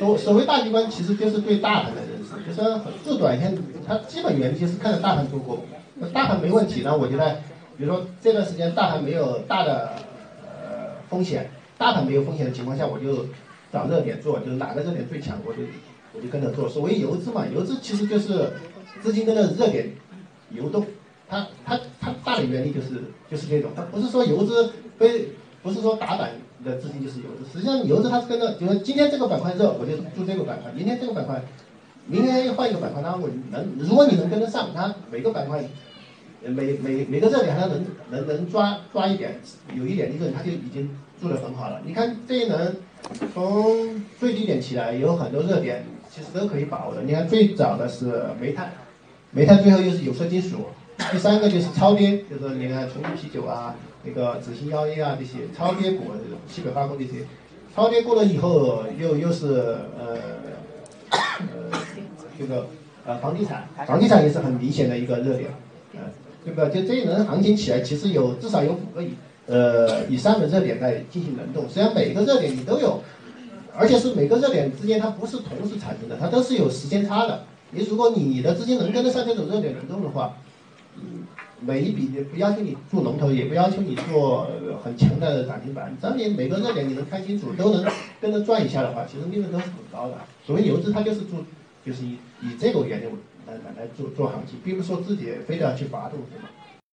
所所谓大局观，其实就是对大盘的认识，就是做短线，它基本原理就是看着大盘做过，大盘没问题，那我觉得，比如说这段时间大盘没有大的呃风险，大盘没有风险的情况下，我就找热点做，就是哪个热点最强，我就我就跟着做。所谓游资嘛，游资其实就是资金跟着热点游动，它它它大的原理就是就是这种，它不是说游资非不是说打板。的资金就是游资，实际上游资它是跟着，就是今天这个板块热，我就做这个板块；明天这个板块，明天又换一个板块，那我能，如果你能跟得上，它每个板块，每每每个热点它能能能抓抓一点，有一点利润，它就已经做得很好了。你看这一轮从最低点起来，有很多热点，其实都可以把握的。你看最早的是煤炭，煤炭最后又是有色金属，第三个就是超跌，就是你看重庆啤酒啊。那个紫星药业啊，这些超跌股，这种七百八股这些，超跌过了以后，又又是呃这个呃房地产，房地产也是很明显的一个热点，呃，对吧？就这一轮行情起来，其实有至少有五个以呃以上的热点在进行轮动。实际上每一个热点你都有，而且是每个热点之间它不是同时产生的，它都是有时间差的。你如果你的资金能跟得上这种热点轮动的话，每一笔也不要求你做龙头，也不要求你做很强的涨停板，只要你每个热点你能看清楚，都能跟着转一下的话，其实利润都是很高的。所谓游资，它就是做，就是以以这个原因来来来做做行情，并不是说自己非得要去拔动什么。